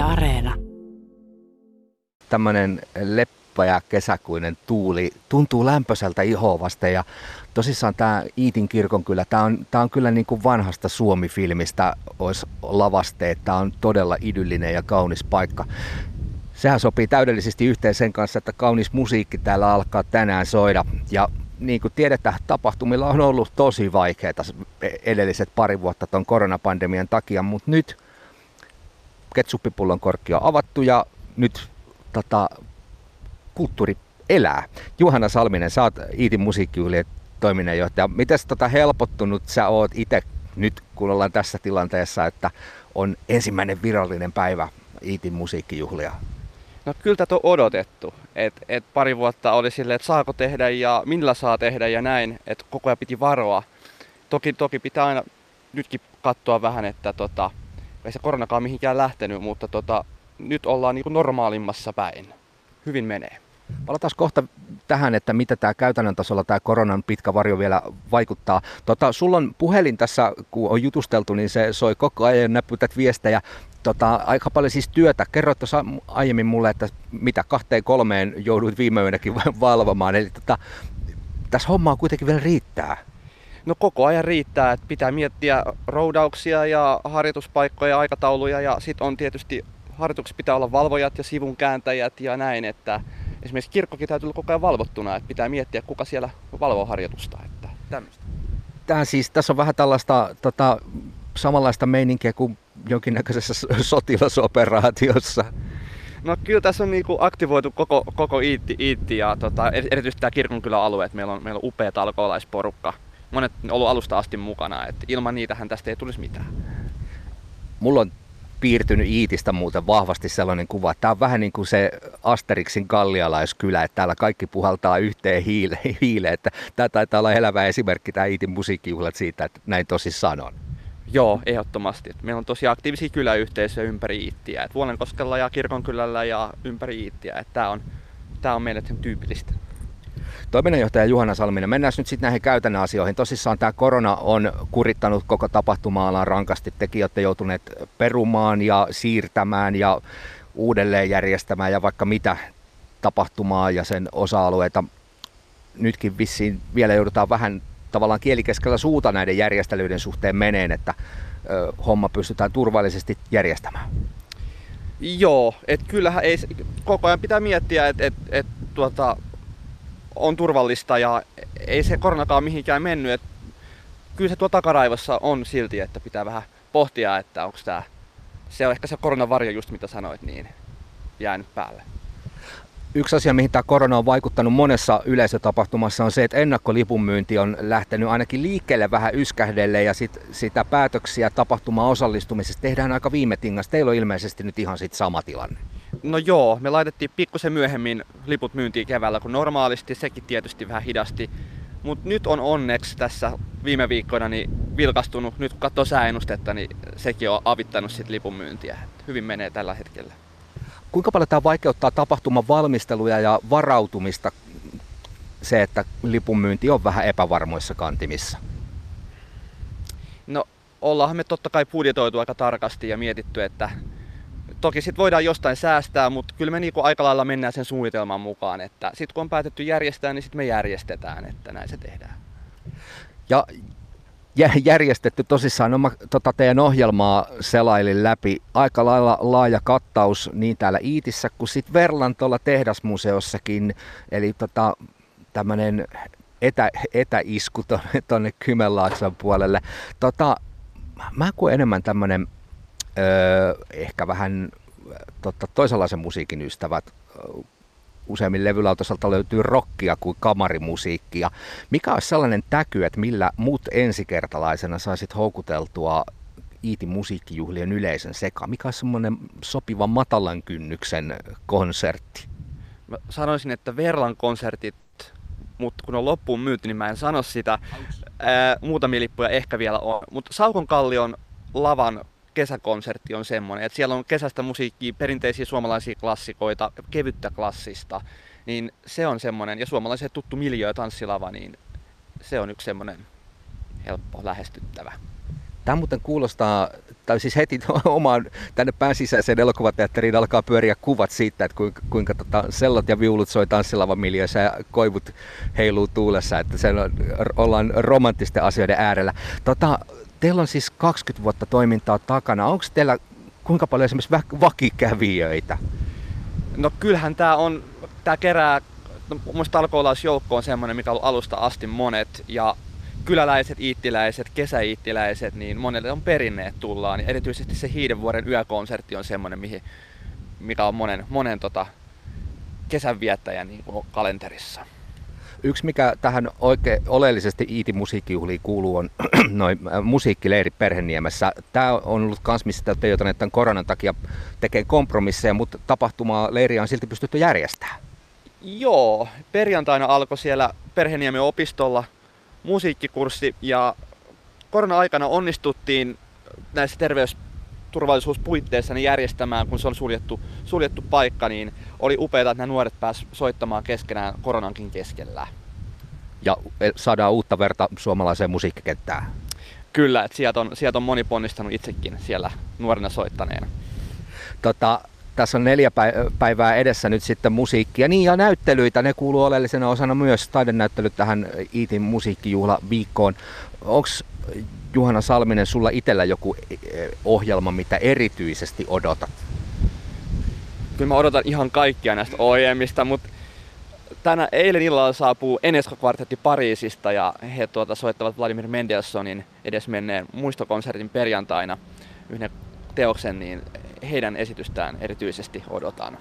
Areena. Tämmöinen leppä ja kesäkuinen tuuli tuntuu lämpöiseltä ihovasta ja tosissaan tämä Iitin kirkonkylä, tämä on, tämä on kyllä niin kuin vanhasta Suomi-filmistä olisi lavasteet. Tämä on todella idyllinen ja kaunis paikka. Sehän sopii täydellisesti yhteen sen kanssa, että kaunis musiikki täällä alkaa tänään soida. Ja niin kuin tiedetään, tapahtumilla on ollut tosi vaikeita edelliset pari vuotta tuon koronapandemian takia, mutta nyt ketsuppipullon korkki on avattu ja nyt tota, kulttuuri elää. Juhana Salminen, sä oot Iitin musiikkijuhlien toiminnanjohtaja. Miten tota helpottunut sä oot itse nyt, kun ollaan tässä tilanteessa, että on ensimmäinen virallinen päivä Iitin musiikkijuhlia? No kyllä tätä on odotettu. Et, et pari vuotta oli silleen, että saako tehdä ja millä saa tehdä ja näin, että koko ajan piti varoa. Toki, toki pitää aina nytkin katsoa vähän, että tota, ei se koronakaan mihinkään lähtenyt, mutta tota, nyt ollaan niin kuin normaalimmassa päin. Hyvin menee. Palataan kohta tähän, että mitä tämä käytännön tasolla tämä koronan pitkä varjo vielä vaikuttaa. Tota, sulla on puhelin tässä, kun on jutusteltu, niin se soi koko ajan näpytät viestejä. Tota, aika paljon siis työtä. Kerroit tuossa aiemmin mulle, että mitä kahteen kolmeen jouduit viime yönäkin valvomaan. Eli tota, tässä hommaa kuitenkin vielä riittää. No koko ajan riittää, että pitää miettiä roudauksia ja harjoituspaikkoja, aikatauluja ja sitten on tietysti harjoituksessa pitää olla valvojat ja sivun kääntäjät ja näin, että esimerkiksi kirkkokin täytyy olla koko ajan valvottuna, että pitää miettiä, kuka siellä valvoo harjoitusta. Että tämmöistä. Tämä siis, tässä on vähän tällaista tota, samanlaista meininkiä kuin jonkinnäköisessä sotilasoperaatiossa. No kyllä tässä on niinku aktivoitu koko, koko iitti, iitti ja tota, erityisesti tämä kirkonkylän alue, että meillä on, meillä on upea talkoolaisporukka. Monet on ollut alusta asti mukana, että ilman niitähän tästä ei tulisi mitään. Mulla on piirtynyt Iitistä muuten vahvasti sellainen kuva, tämä on vähän niin kuin se Asterixin kallialaiskylä, että täällä kaikki puhaltaa yhteen hiile, hiile että tämä taitaa olla elävä esimerkki tämä Iitin musiikkijuhlat siitä, että näin tosissaan on. Joo, ehdottomasti. Meillä on tosi aktiivisia kyläyhteisöjä ympäri Iittiä. Et Vuolenkoskella ja Kirkonkylällä ja ympäri Iittiä. Tämä on, tää on meille tyypillistä. Toiminnanjohtaja Juhana Salminen, mennään nyt sitten näihin käytännön asioihin. Tosissaan tämä korona on kurittanut koko tapahtuma-alan rankasti. Tekin olette joutuneet perumaan ja siirtämään ja uudelleen järjestämään ja vaikka mitä tapahtumaa ja sen osa-alueita. Nytkin vissiin vielä joudutaan vähän tavallaan kielikeskellä suuta näiden järjestelyiden suhteen meneen, että homma pystytään turvallisesti järjestämään. Joo, että kyllähän ei, koko ajan pitää miettiä, että et, et, tuota, on turvallista ja ei se koronakaan mihinkään mennyt. Et kyllä se tuo takaraivossa on silti, että pitää vähän pohtia, että onko tämä, se on ehkä se koronavarjo just mitä sanoit, niin jäänyt päälle. Yksi asia, mihin tämä korona on vaikuttanut monessa yleisötapahtumassa on se, että ennakkolipunmyynti on lähtenyt ainakin liikkeelle vähän yskähdelle ja sit, sitä päätöksiä tapahtumaan osallistumisesta tehdään aika viime tingassa. Teillä on ilmeisesti nyt ihan sit sama tilanne. No joo, me laitettiin pikkusen myöhemmin liput myyntiin keväällä kuin normaalisti, sekin tietysti vähän hidasti. Mutta nyt on onneksi tässä viime viikkoina niin vilkastunut, nyt kun katsoo sääennustetta, niin sekin on avittanut sit lipun myyntiä. Hyvin menee tällä hetkellä. Kuinka paljon tämä vaikeuttaa tapahtuman valmisteluja ja varautumista se, että lipunmyynti on vähän epävarmoissa kantimissa? No ollaan me totta kai budjetoitu aika tarkasti ja mietitty, että toki sitten voidaan jostain säästää, mutta kyllä me niinku aika lailla mennään sen suunnitelman mukaan, että sitten kun on päätetty järjestää, niin sitten me järjestetään, että näin se tehdään. Ja järjestetty tosissaan. No, mä tota teidän ohjelmaa selailin läpi. Aika lailla laaja kattaus niin täällä Iitissä kuin sitten Verlan tuolla tehdasmuseossakin. Eli tota, tämmöinen etä, etäisku tuonne Kymenlaakson puolelle. Tota, mä koen enemmän tämmöinen öö, ehkä vähän totta, toisenlaisen musiikin ystävät useimmin levylautosalta löytyy rockia kuin kamarimusiikkia. Mikä olisi sellainen täky, että millä muut ensikertalaisena saisit houkuteltua Iitin musiikkijuhlien yleisön sekaan? Mikä olisi semmoinen sopiva matalan kynnyksen konsertti? Mä sanoisin, että Verlan konsertit, mutta kun on loppuun myyty, niin mä en sano sitä. Ää, muutamia lippuja ehkä vielä on. Mutta Saukon Kallion lavan kesäkonsertti on semmoinen, että siellä on kesästä musiikkia, perinteisiä suomalaisia klassikoita, kevyttä klassista, niin se on semmoinen, ja suomalaisen tuttu miljöö tanssilava, niin se on yksi semmoinen helppo lähestyttävä. Tämä muuten kuulostaa, tai siis heti omaan tänne pään sisäiseen elokuvateatteriin alkaa pyöriä kuvat siitä, että kuinka, kuinka tota, sellot ja viulut soi tanssilavan miljöissä ja koivut heiluu tuulessa, että sen ollaan romanttisten asioiden äärellä. Tota, teillä on siis 20 vuotta toimintaa takana. Onko teillä kuinka paljon esimerkiksi vakikävijöitä? No kyllähän tämä on, tämä kerää, no, muista alkoholaisjoukko on semmoinen, mikä on ollut alusta asti monet, ja kyläläiset, iittiläiset, kesäiittiläiset, niin monelle on perinneet tullaan. Erityisesti se Hiidenvuoren yökonsertti on semmoinen, mihin, mikä on monen, monen tota, kesänviettäjän niin kalenterissa. Yksi, mikä tähän oikein oleellisesti Iitin musiikkijuhliin kuuluu, on noin äh, musiikkileiri Perheniemessä. Tämä on ollut kans, missä te joutuneet tämän koronan takia tekemään kompromisseja, mutta tapahtumaa leiriä on silti pystytty järjestämään. Joo, perjantaina alkoi siellä Perheniemen opistolla musiikkikurssi ja korona-aikana onnistuttiin näissä terveysturvallisuuspuitteissa niin järjestämään, kun se on suljettu, suljettu paikka, niin oli upeaa, että nämä nuoret pääsivät soittamaan keskenään koronankin keskellä. Ja e, saadaan uutta verta suomalaiseen musiikkikenttään. Kyllä, että sieltä on, sieltä on moni ponnistanut itsekin siellä nuorena soittaneena. Tota, tässä on neljä päivää edessä nyt sitten musiikkia. Niin ja näyttelyitä, ne kuuluu oleellisena osana myös taidenäyttelyt tähän Iitin musiikkijuhla viikkoon. Onko Juhana Salminen sulla itsellä joku e, ohjelma, mitä erityisesti odotat? Kyllä mä odotan ihan kaikkia näistä ohjelmista, mutta tänä eilen illalla saapuu Enesco-kvartetti Pariisista ja he tuota, soittavat Vladimir Mendelssohnin edesmenneen muistokonsertin perjantaina yhden teoksen, niin heidän esitystään erityisesti odotan.